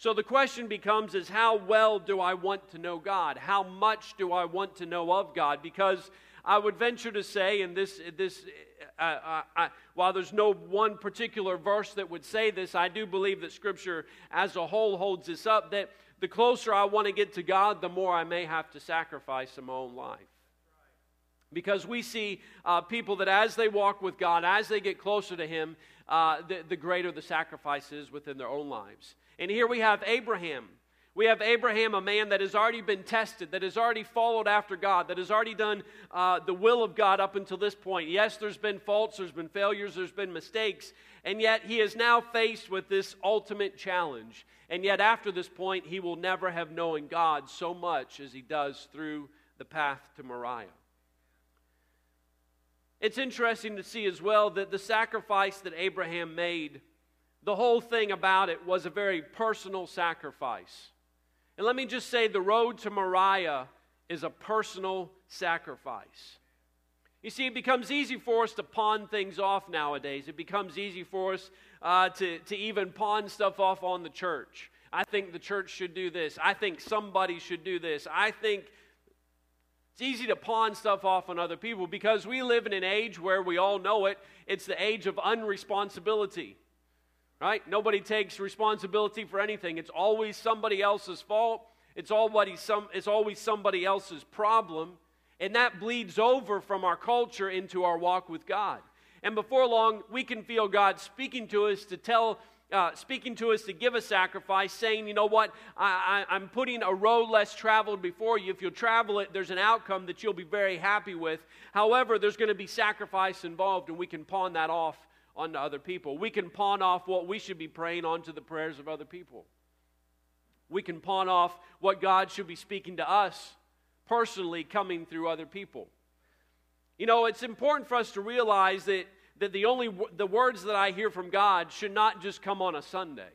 So the question becomes is how well do I want to know God? How much do I want to know of God? Because I would venture to say, and this, this uh, uh, uh, while there's no one particular verse that would say this, I do believe that Scripture as a whole holds this up that the closer I want to get to God, the more I may have to sacrifice in my own life. Because we see uh, people that as they walk with God, as they get closer to Him, the, the greater the sacrifice is within their own lives. And here we have Abraham. We have Abraham, a man that has already been tested, that has already followed after God, that has already done uh, the will of God up until this point. Yes, there's been faults, there's been failures, there's been mistakes, and yet he is now faced with this ultimate challenge. And yet, after this point, he will never have known God so much as he does through the path to Moriah. It's interesting to see as well that the sacrifice that Abraham made, the whole thing about it was a very personal sacrifice. And let me just say the road to Moriah is a personal sacrifice. You see, it becomes easy for us to pawn things off nowadays. It becomes easy for us uh, to, to even pawn stuff off on the church. I think the church should do this. I think somebody should do this. I think it's easy to pawn stuff off on other people because we live in an age where we all know it. It's the age of unresponsibility. Right? Nobody takes responsibility for anything. It's always somebody else's fault. It's always, some, it's always somebody else's problem. And that bleeds over from our culture into our walk with God. And before long, we can feel God speaking to us to tell, uh, speaking to us to give a sacrifice, saying, you know what, I, I, I'm putting a road less traveled before you. If you'll travel it, there's an outcome that you'll be very happy with. However, there's going to be sacrifice involved, and we can pawn that off onto other people. We can pawn off what we should be praying onto the prayers of other people. We can pawn off what God should be speaking to us personally coming through other people. You know, it's important for us to realize that, that the only the words that I hear from God should not just come on a Sunday.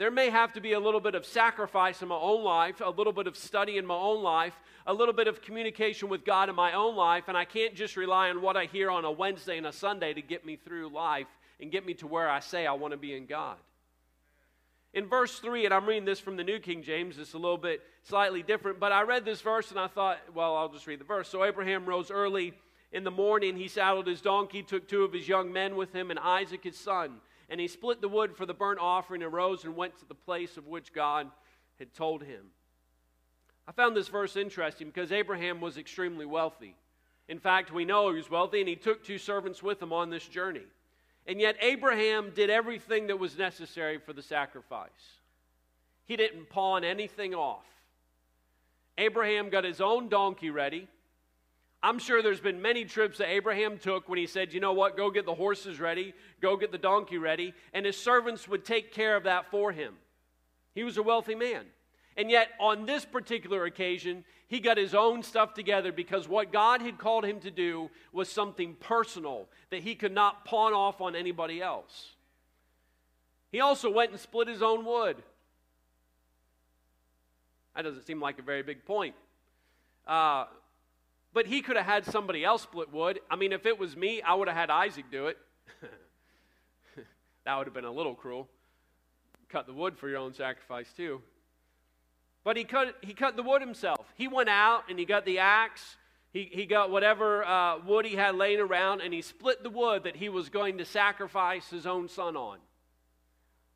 There may have to be a little bit of sacrifice in my own life, a little bit of study in my own life, a little bit of communication with God in my own life, and I can't just rely on what I hear on a Wednesday and a Sunday to get me through life and get me to where I say I want to be in God. In verse 3, and I'm reading this from the New King James, it's a little bit slightly different, but I read this verse and I thought, well, I'll just read the verse. So Abraham rose early in the morning. He saddled his donkey, took two of his young men with him, and Isaac his son. And he split the wood for the burnt offering, and rose and went to the place of which God had told him. I found this verse interesting because Abraham was extremely wealthy. In fact, we know he was wealthy, and he took two servants with him on this journey. And yet, Abraham did everything that was necessary for the sacrifice. He didn't pawn anything off. Abraham got his own donkey ready. I'm sure there's been many trips that Abraham took when he said, you know what, go get the horses ready, go get the donkey ready, and his servants would take care of that for him. He was a wealthy man. And yet, on this particular occasion, he got his own stuff together because what God had called him to do was something personal that he could not pawn off on anybody else. He also went and split his own wood. That doesn't seem like a very big point. Uh, but he could have had somebody else split wood. I mean, if it was me, I would have had Isaac do it. that would have been a little cruel. Cut the wood for your own sacrifice, too. But he cut, he cut the wood himself. He went out and he got the axe. He, he got whatever uh, wood he had laying around and he split the wood that he was going to sacrifice his own son on.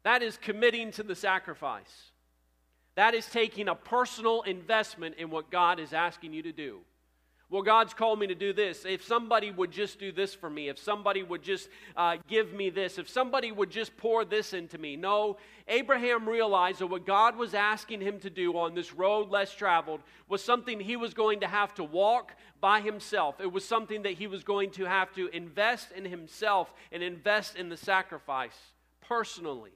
That is committing to the sacrifice. That is taking a personal investment in what God is asking you to do. Well, God's called me to do this. If somebody would just do this for me, if somebody would just uh, give me this, if somebody would just pour this into me. No, Abraham realized that what God was asking him to do on this road less traveled was something he was going to have to walk by himself. It was something that he was going to have to invest in himself and invest in the sacrifice personally.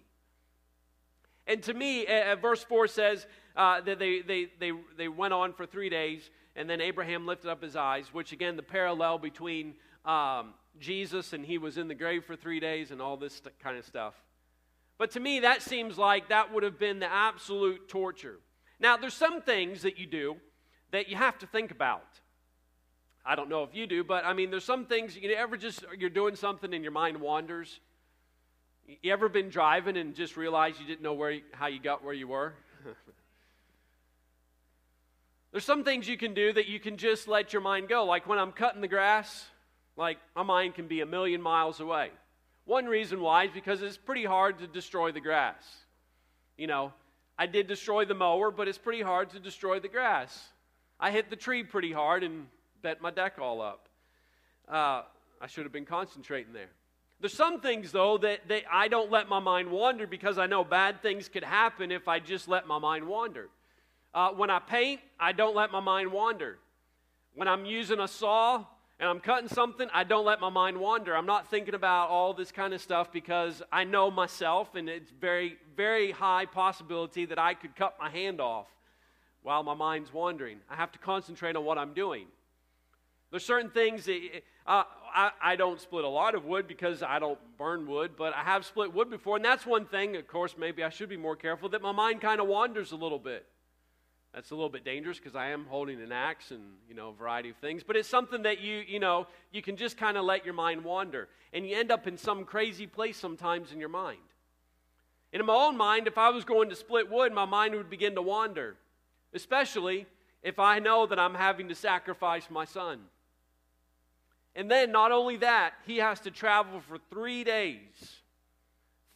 And to me, uh, verse 4 says uh, that they, they, they, they went on for three days. And then Abraham lifted up his eyes, which again, the parallel between um, Jesus and he was in the grave for three days and all this st- kind of stuff. But to me, that seems like that would have been the absolute torture. Now, there's some things that you do that you have to think about. I don't know if you do, but I mean, there's some things you ever just you're doing something and your mind wanders. You ever been driving and just realized you didn't know where, how you got where you were? There's some things you can do that you can just let your mind go. Like when I'm cutting the grass, like my mind can be a million miles away. One reason why is because it's pretty hard to destroy the grass. You know, I did destroy the mower, but it's pretty hard to destroy the grass. I hit the tree pretty hard and bent my deck all up. Uh, I should have been concentrating there. There's some things, though, that, that I don't let my mind wander because I know bad things could happen if I just let my mind wander. Uh, when I paint, I don't let my mind wander. When I'm using a saw, and I'm cutting something, I don't let my mind wander. I'm not thinking about all this kind of stuff because I know myself, and it's very, very high possibility that I could cut my hand off while my mind's wandering. I have to concentrate on what I'm doing. There's certain things that uh, I, I don't split a lot of wood because I don't burn wood, but I have split wood before, and that's one thing. Of course, maybe I should be more careful that my mind kind of wanders a little bit. That's a little bit dangerous because I am holding an axe and, you know, a variety of things. But it's something that you, you know, you can just kind of let your mind wander. And you end up in some crazy place sometimes in your mind. And in my own mind, if I was going to split wood, my mind would begin to wander, especially if I know that I'm having to sacrifice my son. And then, not only that, he has to travel for three days.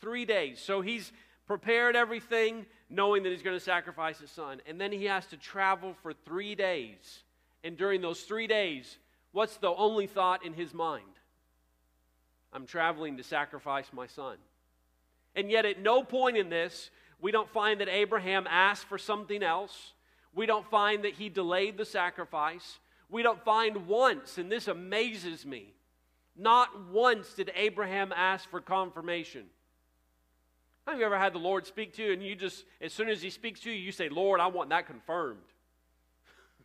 Three days. So he's prepared everything, knowing that he's going to sacrifice his son. And then he has to travel for three days. And during those three days, what's the only thought in his mind? I'm traveling to sacrifice my son. And yet, at no point in this, we don't find that Abraham asked for something else. We don't find that he delayed the sacrifice. We don't find once, and this amazes me, not once did Abraham ask for confirmation. Have you ever had the Lord speak to you and you just, as soon as He speaks to you, you say, Lord, I want that confirmed?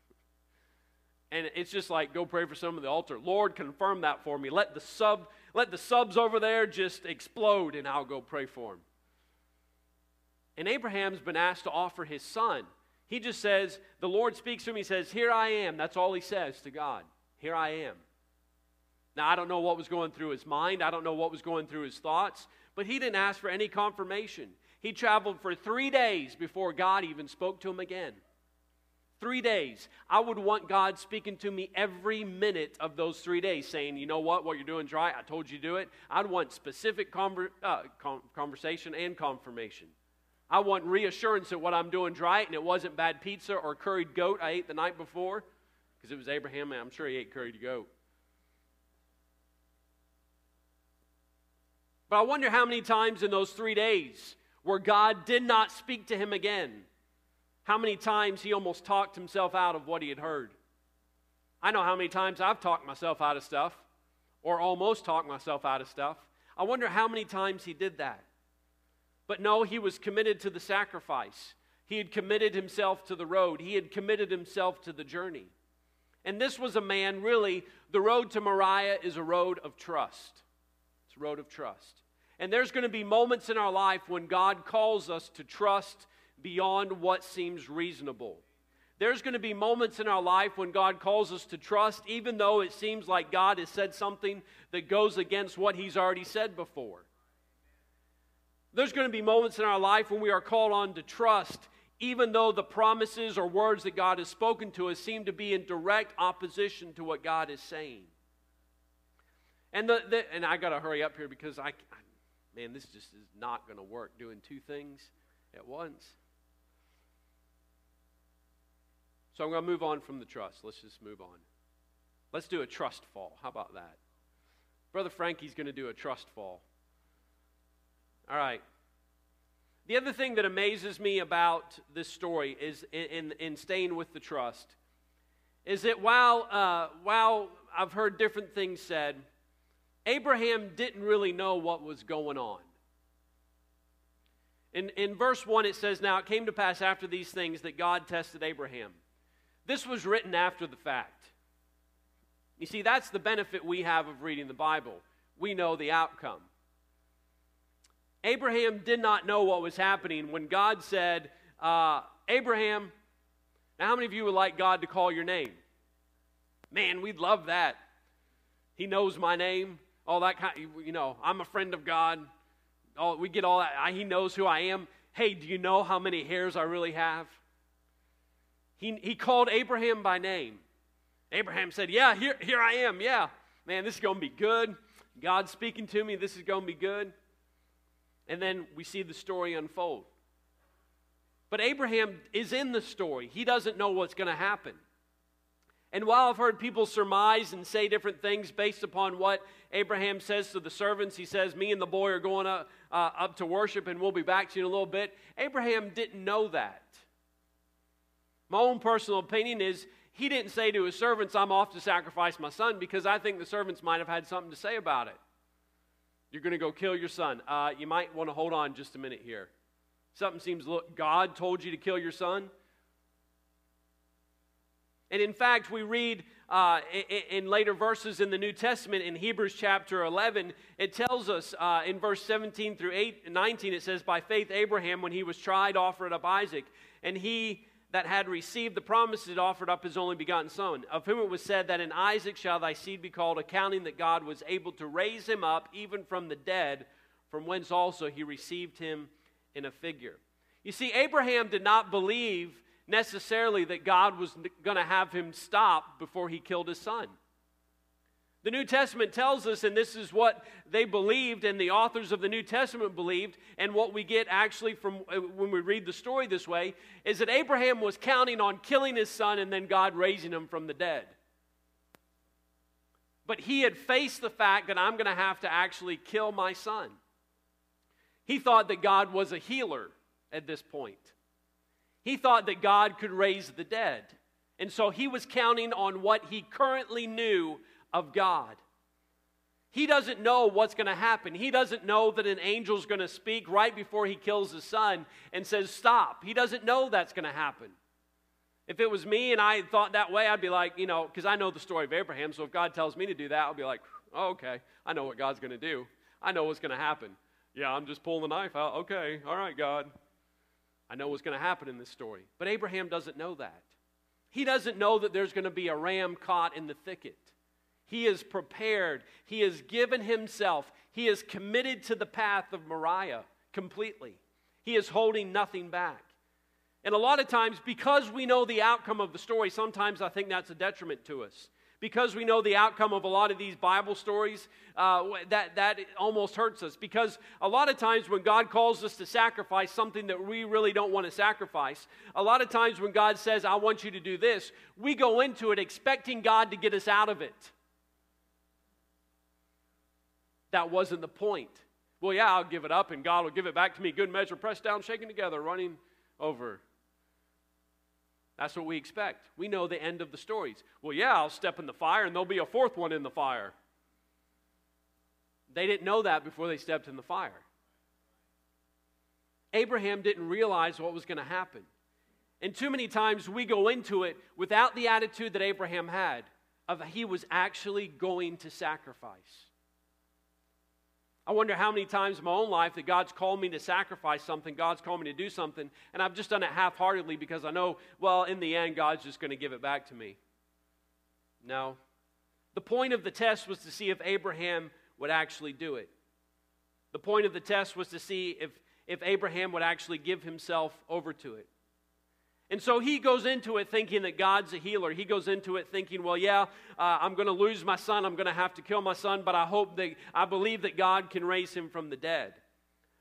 and it's just like, go pray for some of the altar. Lord, confirm that for me. Let the sub, let the subs over there just explode and I'll go pray for them. And Abraham's been asked to offer his son. He just says, the Lord speaks to him, he says, Here I am. That's all he says to God. Here I am. Now, I don't know what was going through his mind. I don't know what was going through his thoughts. But he didn't ask for any confirmation. He traveled for three days before God even spoke to him again. Three days. I would want God speaking to me every minute of those three days, saying, You know what? What you're doing right. I told you to do it. I'd want specific conver- uh, conversation and confirmation. I want reassurance that what I'm doing right and it wasn't bad pizza or curried goat I ate the night before, because it was Abraham, and I'm sure he ate curried goat. But I wonder how many times in those three days where God did not speak to him again, how many times he almost talked himself out of what he had heard. I know how many times I've talked myself out of stuff, or almost talked myself out of stuff. I wonder how many times he did that. But no, he was committed to the sacrifice. He had committed himself to the road, he had committed himself to the journey. And this was a man, really, the road to Moriah is a road of trust road of trust. And there's going to be moments in our life when God calls us to trust beyond what seems reasonable. There's going to be moments in our life when God calls us to trust, even though it seems like God has said something that goes against what He's already said before. There's going to be moments in our life when we are called on to trust, even though the promises or words that God has spoken to us seem to be in direct opposition to what God is saying. And, the, the and I got to hurry up here because I, I man, this just is not going to work doing two things at once. So I'm going to move on from the trust. Let's just move on. Let's do a trust fall. How about that? Brother Frankie's going to do a trust fall. All right. The other thing that amazes me about this story is in, in, in staying with the trust is that while, uh, while I've heard different things said, Abraham didn't really know what was going on. In, in verse 1, it says, Now it came to pass after these things that God tested Abraham. This was written after the fact. You see, that's the benefit we have of reading the Bible. We know the outcome. Abraham did not know what was happening when God said, uh, Abraham, now how many of you would like God to call your name? Man, we'd love that. He knows my name all that kind. You know, I'm a friend of God. all, we get all that. He knows who I am. Hey, do you know how many hairs I really have? He, he called Abraham by name. Abraham said, Yeah, here, here I am. Yeah, man, this is going to be good. God's speaking to me. This is going to be good. And then we see the story unfold. But Abraham is in the story, he doesn't know what's going to happen. And while I've heard people surmise and say different things based upon what Abraham says to the servants, he says, Me and the boy are going up, uh, up to worship and we'll be back to you in a little bit. Abraham didn't know that. My own personal opinion is he didn't say to his servants, I'm off to sacrifice my son, because I think the servants might have had something to say about it. You're going to go kill your son. Uh, you might want to hold on just a minute here. Something seems, look, God told you to kill your son. And in fact, we read uh, in, later verses in the New Testament, in Hebrews chapter 11, it tells us uh, in verse 17 through 8, 19, it says, By faith, Abraham, when he was tried, offered up Isaac, and he that had received the promises offered up his only begotten son, of whom it was said that in Isaac shall thy seed be called, accounting that God was able to raise him up even from the dead, from whence also he received him in a figure. You see, Abraham did not believe necessarily that God was going to have him stop before he killed his son. The New Testament tells us, and this is what they believed, and the authors of the New Testament believed, and what we get actually from uh, when we read the story this way, is that Abraham was counting on killing his son and then God raising him from the dead. But he had faced the fact that I'm going to have to actually kill my son. He thought that God was a healer at this point. He thought that God could raise the dead. And so he was counting on what he currently knew of God. He doesn't know what's going to happen. He doesn't know that an angel's going to speak right before he kills his son and says, Stop. He doesn't know that's going to happen. If it was me and I thought that way, I'd be like, you know, because I know the story of Abraham, so if God tells me to do that, I'll be like, oh, okay, I know what God's going to do. I know what's going to happen. Yeah, I'm just pulling the knife out. Okay, all right, God. I know what's going to happen in this story. But Abraham doesn't know that. He doesn't know that there's going to be a ram caught in the thicket. He is prepared. He has given himself. He is committed to the path of Moriah completely. He is holding nothing back. And a lot of times, because we know the outcome of the story, sometimes I think that's a detriment to us because we know the outcome of a lot of these Bible stories, uh, that, that almost hurts us. Because a lot of times when God calls us to sacrifice something that we really don't want to sacrifice, a lot of times when God says, I want you to do this, we go into it expecting God to get us out of it. That wasn't the point. Well, yeah, I'll give it up and God will give it back to me. Good measure, pressed down, shaken together, running over. That's what we expect. We know the end of the stories. Well, yeah, I'll step in the fire and there'll be a fourth one in the fire. They didn't know that before they stepped in the fire. Abraham didn't realize what was going to happen. And too many times we go into it without the attitude that Abraham had of he was actually going to sacrifice. I wonder how many times in my own life that God's called me to sacrifice something, God's called me to do something, and I've just done it half heartedly because I know, well, in the end, God's just going to give it back to me. No. The point of the test was to see if Abraham would actually do it. The point of the test was to see if, if Abraham would actually give himself over to it. And so he goes into it thinking that God's a healer. He goes into it thinking, well, yeah, uh, I'm going to lose my son. I'm going to have to kill my son, but I hope that, I believe that God can raise him from the dead.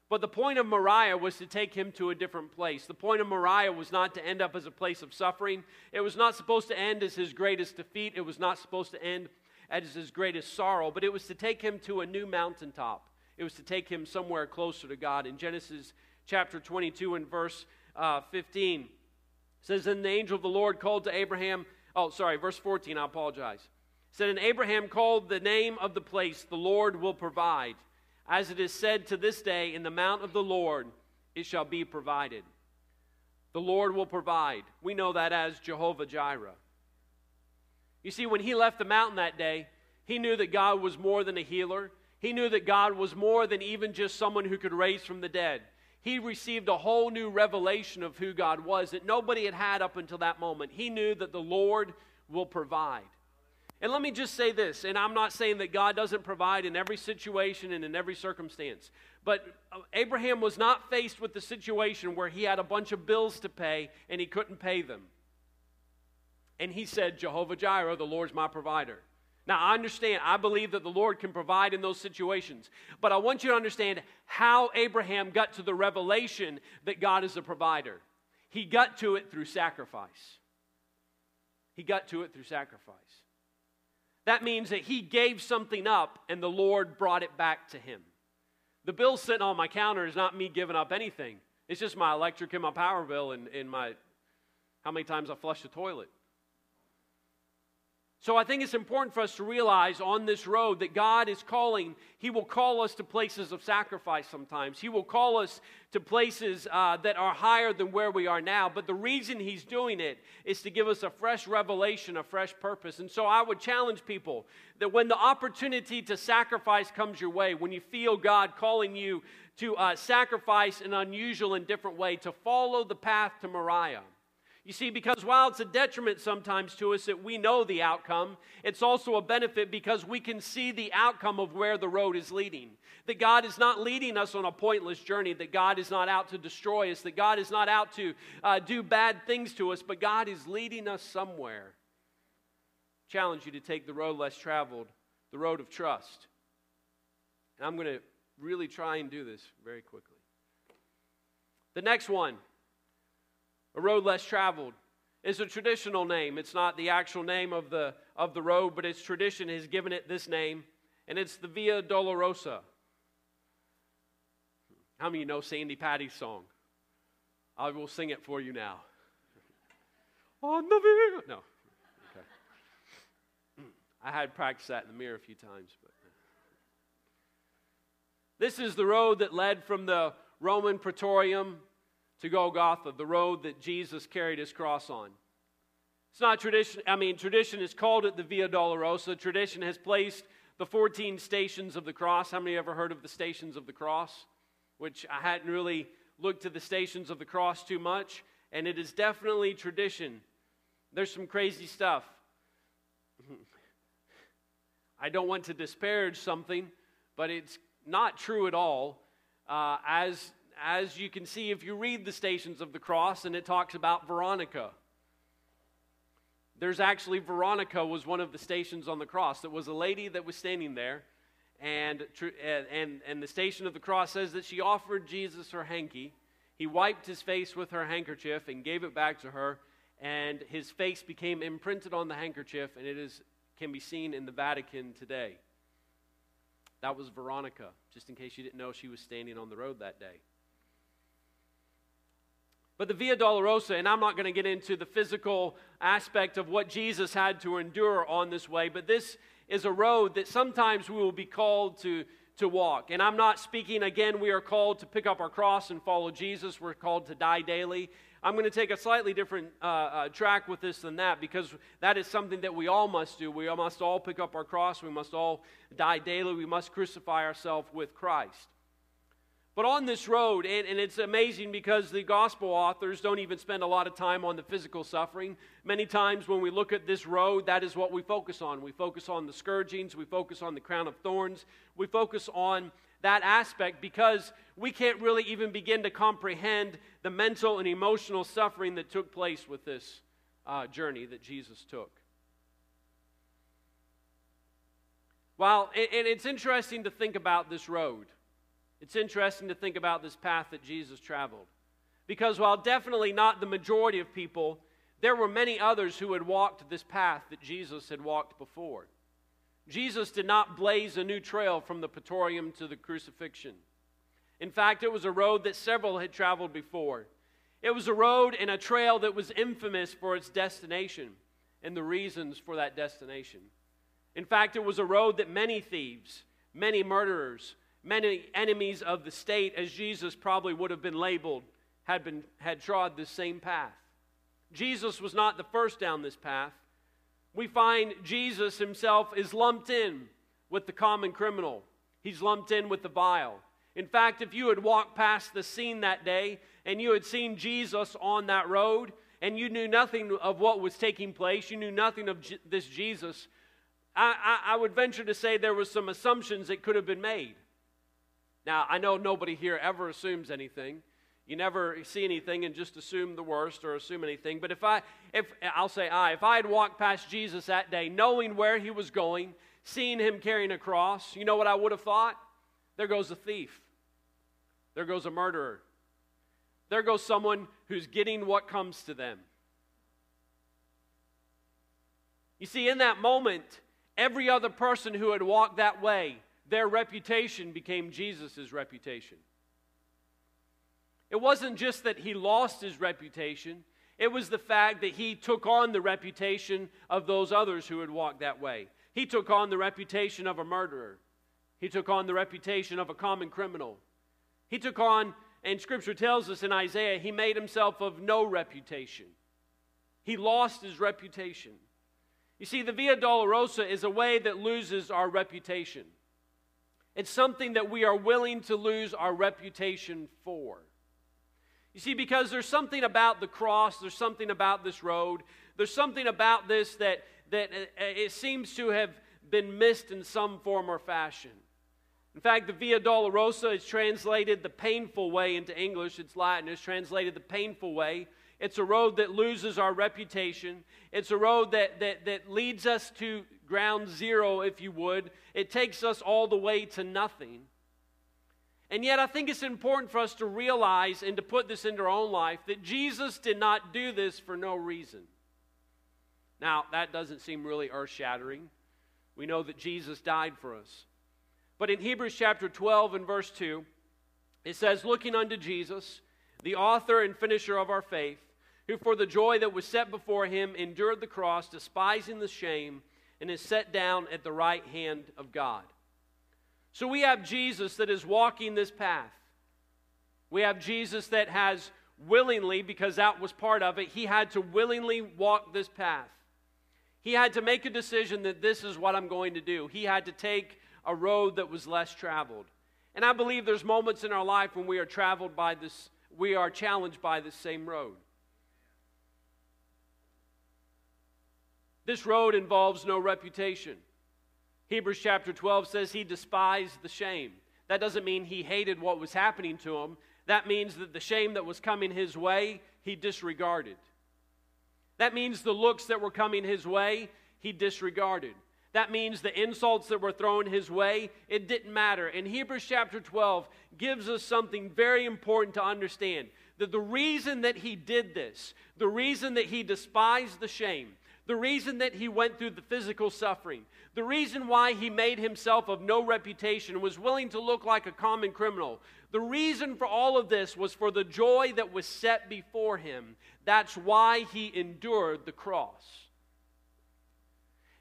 But the point of Moriah was to take him to a different place. The point of Moriah was not to end up as a place of suffering. It was not supposed to end as his greatest defeat. It was not supposed to end as his greatest sorrow, but it was to take him to a new mountaintop. It was to take him somewhere closer to God. In Genesis chapter 22 and verse uh, 15, says, And the angel of the Lord called to Abraham, oh, sorry, verse 14, I apologize. Said, And Abraham called the name of the place, the Lord will provide. As it is said to this day, in the mount of the Lord it shall be provided. The Lord will provide. We know that as Jehovah Jireh. You see, when he left the mountain that day, he knew that God was more than a healer. He knew that God was more than even just someone who could raise from the dead he received a whole new revelation of who God was that nobody had had up until that moment. He knew that the Lord will provide. And let me just say this, and I'm not saying that God doesn't provide in every situation and in every circumstance, but uh, Abraham was not faced with the situation where he had a bunch of bills to pay and he couldn't pay them. And he said, Jehovah Jireh, the Lord's my provider. Now, I understand, I believe that the Lord can provide in those situations. But I want you to understand how Abraham got to the revelation that God is a provider. He got to it through sacrifice. He got to it through sacrifice. That means that he gave something up and the Lord brought it back to him. The bill sitting on my counter is not me giving up anything. It's just my electric and my power bill and, and my how many times I flush the toilet. So I think it's important for us to realize on this road that God is calling. He will call us to places of sacrifice sometimes. He will call us to places uh, that are higher than where we are now. But the reason He's doing it is to give us a fresh revelation, a fresh purpose. And so I would challenge people that when the opportunity to sacrifice comes your way, when you feel God calling you to uh, sacrifice an unusual and different way, to follow the path to Moriah you see, because while it's a detriment sometimes to us that we know the outcome, it's also a benefit because we can see the outcome of where the road is leading. That God is not leading us on a pointless journey, that God is not out to destroy us, that God is not out to uh, do bad things to us, but God is leading us somewhere. Challenge you to take the road less traveled, the road of trust. And I'm going to really try and do this very quickly. The next one a road less traveled is a traditional name. It's not the actual name of the, of the road, but its tradition has given it this name, and it's the Via Dolorosa. How many of you know Sandi Patty's song? I will sing it for you now. On the Via. No. Okay. I had practiced that in the mirror a few times, but. This is the road that led from the Roman Praetorium to Golgotha, the road that Jesus carried his cross on. It's not tradition, I mean, tradition has called it the Via Dolorosa. Tradition has placed the 14 stations of the cross. How many ever heard of the stations of the cross? Which I hadn't really looked to the stations of the cross too much, and it is definitely tradition. There's some crazy stuff. I don't want to disparage something, but it's not true at all. Uh, as as you can see if you read the Stations of the Cross, and it talks about Veronica. There's actually Veronica was one of the stations on the cross. It was a lady that was standing there, and, and, and the Station of the Cross says that she offered Jesus her hanky. He wiped his face with her handkerchief and gave it back to her, and his face became imprinted on the handkerchief, and it is, can be seen in the Vatican today. That was Veronica, just in case you didn't know she was standing on the road that day. But the Via Dolorosa, and I'm not going to get into the physical aspect of what Jesus had to endure on this way, but this is a road that sometimes we will be called to, to walk. And I'm not speaking, again, we are called to pick up our cross and follow Jesus. We're called to die daily. I'm going to take a slightly different uh, uh, track with this than that because that is something that we all must do. We must all pick up our cross. We must all die daily. We must crucify ourselves with Christ. But on this road, and, and, it's amazing because the gospel authors don't even spend a lot of time on the physical suffering. Many times when we look at this road, that is what we focus on. We focus on the scourgings, we focus on the crown of thorns, we focus on that aspect because we can't really even begin to comprehend the mental and emotional suffering that took place with this uh, journey that Jesus took. Well, and it's interesting to think about this road. It's interesting to think about this path that Jesus traveled. Because while definitely not the majority of people, there were many others who had walked this path that Jesus had walked before. Jesus did not blaze a new trail from the Praetorium to the crucifixion. In fact, it was a road that several had traveled before. It was a road and a trail that was infamous for its destination and the reasons for that destination. In fact, it was a road that many thieves, many murderers, many enemies of the state, as Jesus probably would have been labeled, had, been, had trod this same path. Jesus was not the first down this path. We find Jesus himself is lumped in with the common criminal, he's lumped in with the vile. In fact, if you had walked past the scene that day and you had seen Jesus on that road and you knew nothing of what was taking place, you knew nothing of this Jesus, I, I, I would venture to say there was some assumptions that could have been made. Now, I know nobody here ever assumes anything. You never see anything and just assume the worst or assume anything. But if I, if I'll say I, if I had walked past Jesus that day, knowing where he was going, seeing him carrying a cross, you know what I would have thought? There goes a thief. There goes a murderer. There goes someone who's getting what comes to them. You see, in that moment, every other person who had walked that way, their reputation became Jesus' reputation. It wasn't just that he lost his reputation, it was the fact that he took on the reputation of those others who had walked that way. He took on the reputation of a murderer, he took on the reputation of a common criminal. He took on, and scripture tells us in Isaiah, he made himself of no reputation. He lost his reputation. You see, the Via Dolorosa is a way that loses our reputation. It's something that we are willing to lose our reputation for. You see, because there's something about the cross, there's something about this road, there's something about this that, that uh, it seems to have been missed in some form or fashion. In fact, the Via Dolorosa is translated the painful way into English. It's Latin. It's translated the painful way. It's a road that loses our reputation. It's a road that, that, that leads us to ground zero, if you would. It takes us all the way to nothing. And yet, I think it's important for us to realize and to put this into our own life that Jesus did not do this for no reason. Now, that doesn't seem really earth shattering. We know that Jesus died for us. But in Hebrews chapter 12 and verse 2, it says, Looking unto Jesus, the author and finisher of our faith, who for the joy that was set before him endured the cross, despising the shame, and is set down at the right hand of God. So we have Jesus that is walking this path. We have Jesus that has willingly, because that was part of it, he had to willingly walk this path. He had to make a decision that this is what I'm going to do. He had to take a road that was less traveled. And I believe there's moments in our life when we are traveled by this, we are challenged by this same road. This road involves no reputation. Hebrews chapter 12 says he despised the shame. That doesn't mean he hated what was happening to him. That means that the shame that was coming his way, he disregarded. That means the looks that were coming his way, he disregarded. That means the insults that were thrown his way, it didn't matter. And Hebrews chapter 12 gives us something very important to understand that the reason that he did this, the reason that he despised the shame, the reason that he went through the physical suffering, the reason why he made himself of no reputation, was willing to look like a common criminal, the reason for all of this was for the joy that was set before him. That's why he endured the cross.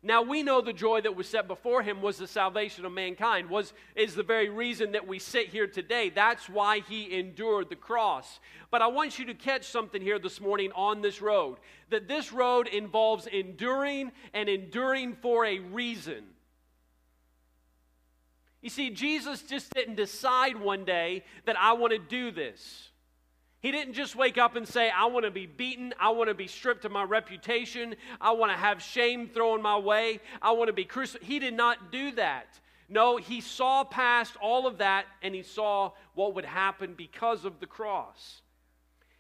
Now we know the joy that was set before him was the salvation of mankind, was is the very reason that we sit here today. That's why he endured the cross. But I want you to catch something here this morning on this road. That this road involves enduring and enduring for a reason. You see, Jesus just didn't decide one day that I want to do this. He didn't just wake up and say, I want to be beaten. I want to be stripped of my reputation. I want to have shame thrown my way. I want to be crucified. He did not do that. No, he saw past all of that and he saw what would happen because of the cross.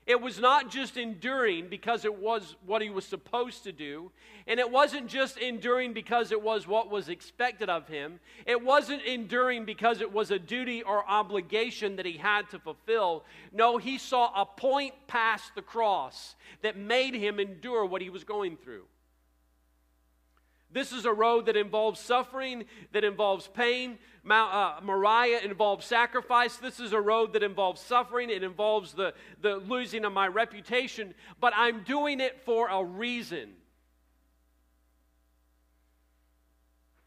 It was not just enduring because it was what he was supposed to do, and it wasn't just enduring because it was what was expected of him. It wasn't enduring because it was a duty or obligation that he had to fulfill. No, he saw a point past the cross that made him endure what he was going through. This is a road that involves suffering, that involves pain. Mount, uh, Moriah involves sacrifice. This is a road that involves suffering. It involves the, the losing of my reputation. But I'm doing it for a reason.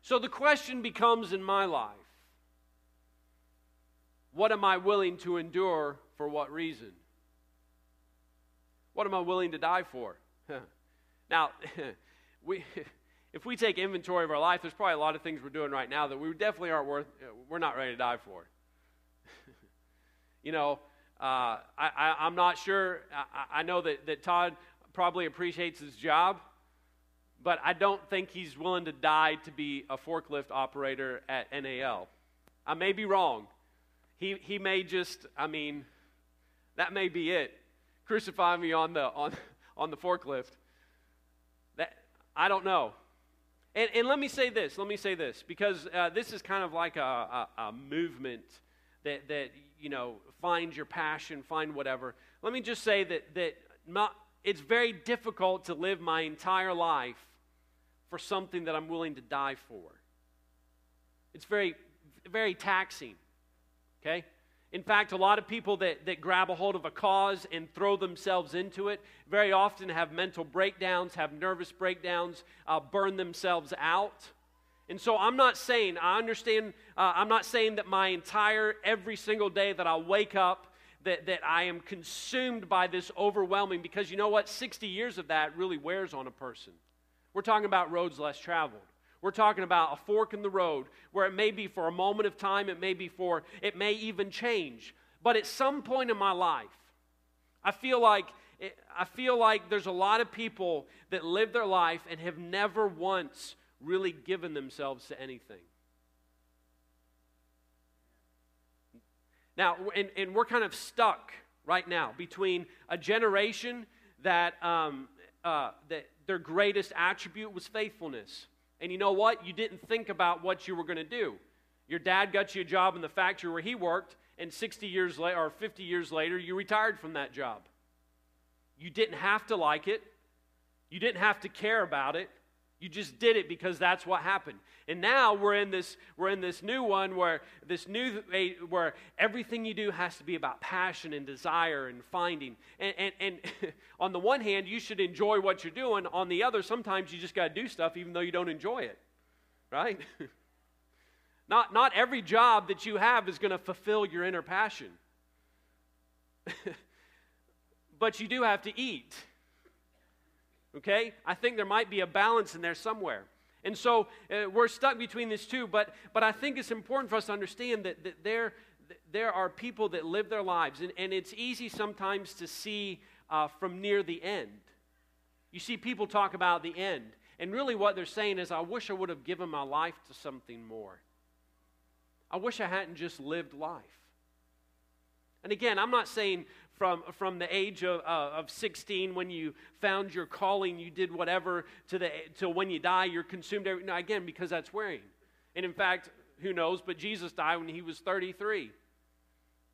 So the question becomes in my life what am I willing to endure for what reason? What am I willing to die for? now, we if we take inventory of our life, there's probably a lot of things we're doing right now that we definitely aren't worth, we're not ready to die for. you know, uh, I, am not sure. I, I, know that, that Todd probably appreciates his job, but I don't think he's willing to die to be a forklift operator at NAL. I may be wrong. He, he may just, I mean, that may be it. Crucify me on the, on, on the forklift. That, I don't know. And, and let me say this, let me say this, because uh, this is kind of like a, a, a movement that, that, you know, find your passion, find whatever. Let me just say that, that not, it's very difficult to live my entire life for something that I'm willing to die for. It's very, very taxing. Okay? In fact, a lot of people that, that grab a hold of a cause and throw themselves into it very often have mental breakdowns, have nervous breakdowns, uh, burn themselves out. And so I'm not saying, I understand, uh, I'm not saying that my entire, every single day that I wake up, that, that I am consumed by this overwhelming, because you know what? 60 years of that really wears on a person. We're talking about roads less traveled. We're talking about a fork in the road where it may be for a moment of time, it may be for, it may even change. But at some point in my life, I feel like I feel like there's a lot of people that live their life and have never once really given themselves to anything. Now, and, and we're kind of stuck right now between a generation that, um, uh, that their greatest attribute was faithfulness and you know what? You didn't think about what you were going to do. Your dad got you a job in the factory where he worked, and 60 years later, or 50 years later, you retired from that job. You didn't have to like it, you didn't have to care about it. You just did it because that's what happened. And now we're in this we're in this new one where this new where everything you do has to be about passion and desire and finding. And and, and on the one hand, you should enjoy what you're doing. On the other, sometimes you just got to do stuff even though you don't enjoy it. Right? not not every job that you have is going to fulfill your inner passion. but you do have to eat. Okay? I think there might be a balance in there somewhere. And so uh, we're stuck between these two, but, but I think it's important for us to understand that, that there, there are people that live their lives, and, and it's easy sometimes to see uh, from near the end. You see people talk about the end, and really what they're saying is, I wish I would have given my life to something more. I wish I hadn't just lived life. And again, I'm not saying from, from the age of, uh, of 16 when you found your calling, you did whatever, to, the, to when you die, you're consumed. Every, now, again, because that's wearing. And in fact, who knows, but Jesus died when he was 33.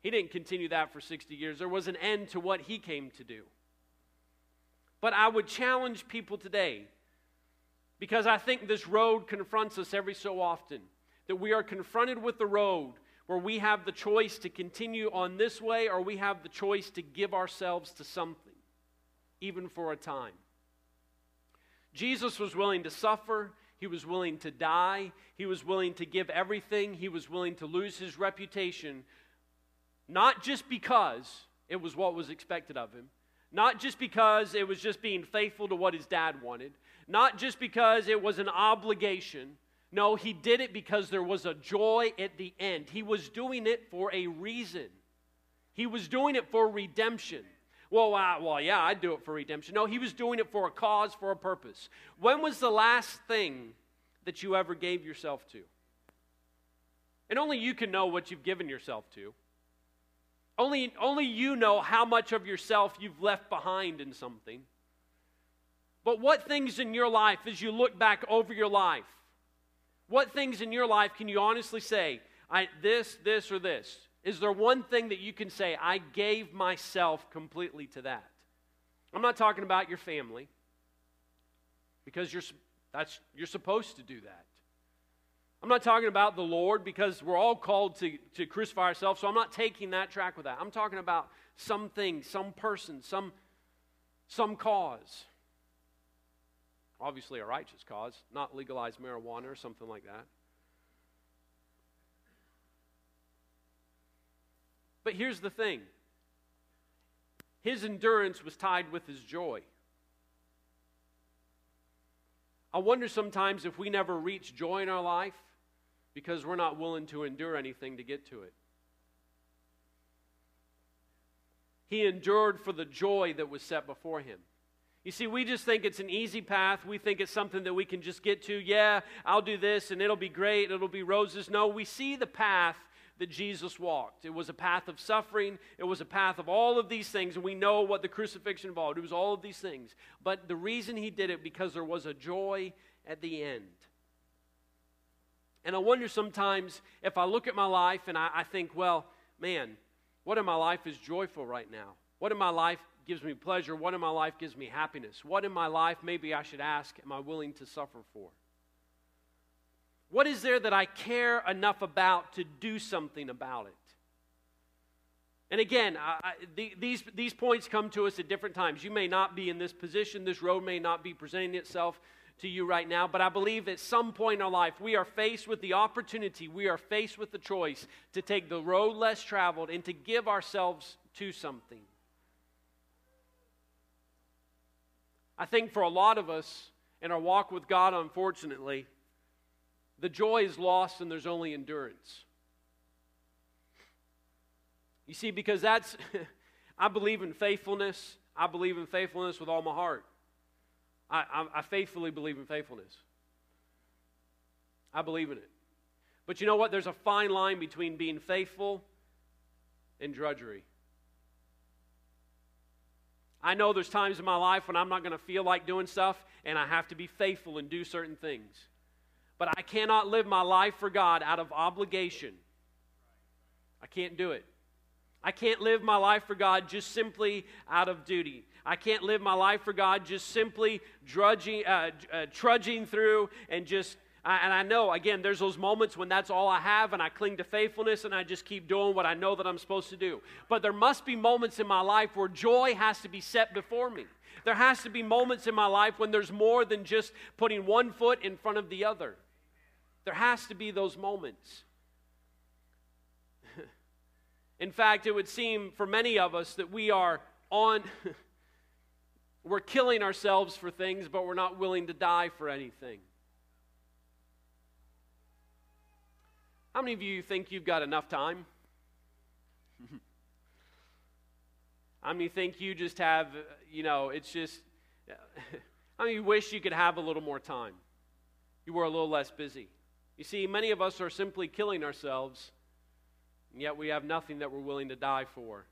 He didn't continue that for 60 years. There was an end to what he came to do. But I would challenge people today because I think this road confronts us every so often that we are confronted with the road where we have the choice to continue on this way or we have the choice to give ourselves to something, even for a time. Jesus was willing to suffer. He was willing to die. He was willing to give everything. He was willing to lose his reputation, not just because it was what was expected of him, not just because it was just being faithful to what his dad wanted, not just because it was an obligation, no, he did it because there was a joy at the end. He was doing it for a reason. He was doing it for redemption. Well, well, yeah, I'd do it for redemption. No, he was doing it for a cause, for a purpose. When was the last thing that you ever gave yourself to? And only you can know what you've given yourself to. Only, only you know how much of yourself you've left behind in something. But what things in your life, as you look back over your life, what things in your life can you honestly say, I, this, this, or this? Is there one thing that you can say, I gave myself completely to that? I'm not talking about your family, because you're, that's, you're supposed to do that. I'm not talking about the Lord because we're all called to, to crucify ourselves, so I'm not taking that track with that. I'm talking about something, some person, some, some cause. Obviously, a righteous cause, not legalize marijuana or something like that. But here's the thing his endurance was tied with his joy. I wonder sometimes if we never reach joy in our life because we're not willing to endure anything to get to it. He endured for the joy that was set before him. You see, we just think it's an easy path. We think it's something that we can just get to. Yeah, I'll do this and it'll be great, it'll be roses. No, we see the path that Jesus walked. It was a path of suffering, it was a path of all of these things, and we know what the crucifixion involved. It was all of these things. But the reason he did it because there was a joy at the end. And I wonder sometimes if I look at my life and I, I think, well, man, what in my life is joyful right now? What in my life gives me pleasure? What in my life gives me happiness? What in my life, maybe I should ask, am I willing to suffer for? What is there that I care enough about to do something about it? And again, I, I, the, these, these points come to us at different times. You may not be in this position, this road may not be presenting itself to you right now, but I believe at some point in our life we are faced with the opportunity, we are faced with the choice to take the road less traveled and to give ourselves to something. I think for a lot of us in our walk with God, unfortunately, the joy is lost and there's only endurance. You see, because that's, I believe in faithfulness. I believe in faithfulness with all my heart. I, I, I, faithfully believe in faithfulness. I believe in it. But you know what? There's a fine line between being faithful and drudgery. I know there's times in my life when I'm not going to feel like doing stuff and I have to be faithful and do certain things. But I cannot live my life for God out of obligation. I can't do it. I can't live my life for God just simply out of duty. I can't live my life for God just simply drudging, uh, uh, trudging through and just and I know, again, there's those moments when that's all I have and I cling to faithfulness and I just keep doing what I know that I'm supposed to do. But there must be moments in my life where joy has to be set before me. There has to be moments in my life when there's more than just putting one foot in front of the other. There has to be those moments. in fact, it would seem for many of us that we are on. we're killing ourselves for things, but we're not willing to die for anything. How many of you think you've got enough time? How many think you just have, you know, it's just, how many wish you could have a little more time? You were a little less busy. You see, many of us are simply killing ourselves, and yet we have nothing that we're willing to die for.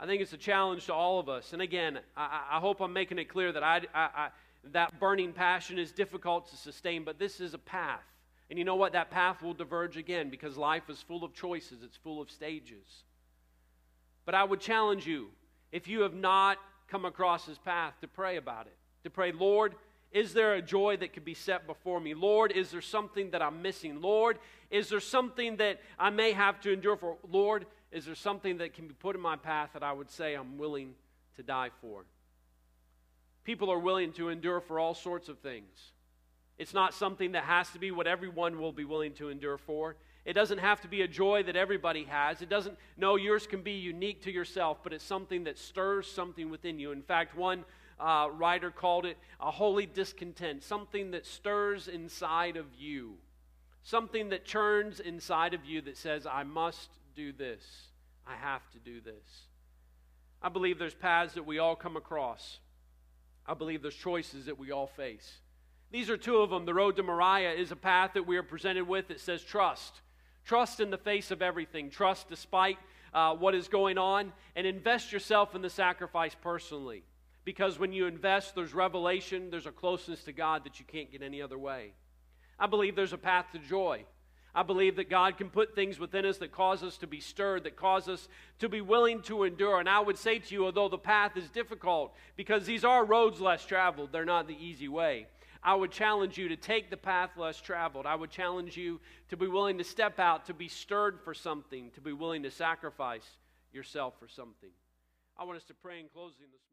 I think it's a challenge to all of us. And again, I, I hope I'm making it clear that I, I, that burning passion is difficult to sustain, but this is a path. And you know what? That path will diverge again because life is full of choices, it's full of stages. But I would challenge you, if you have not come across this path, to pray about it. To pray, Lord, is there a joy that could be set before me? Lord, is there something that I'm missing? Lord, is there something that I may have to endure for? Lord, is there something that can be put in my path that I would say I'm willing to die for? People are willing to endure for all sorts of things. It's not something that has to be what everyone will be willing to endure for. It doesn't have to be a joy that everybody has. It doesn't, no, yours can be unique to yourself, but it's something that stirs something within you. In fact, one uh, writer called it a holy discontent, something that stirs inside of you, something that churns inside of you that says, I must do this, I have to do this. I believe there's paths that we all come across, I believe there's choices that we all face. These are two of them. The road to Moriah is a path that we are presented with that says trust. Trust in the face of everything. Trust despite uh, what is going on. And invest yourself in the sacrifice personally. Because when you invest, there's revelation, there's a closeness to God that you can't get any other way. I believe there's a path to joy. I believe that God can put things within us that cause us to be stirred, that cause us to be willing to endure. And I would say to you, although the path is difficult, because these are roads less traveled, they're not the easy way. I would challenge you to take the path less traveled. I would challenge you to be willing to step out, to be stirred for something, to be willing to sacrifice yourself for something. I want us to pray in closing this morning.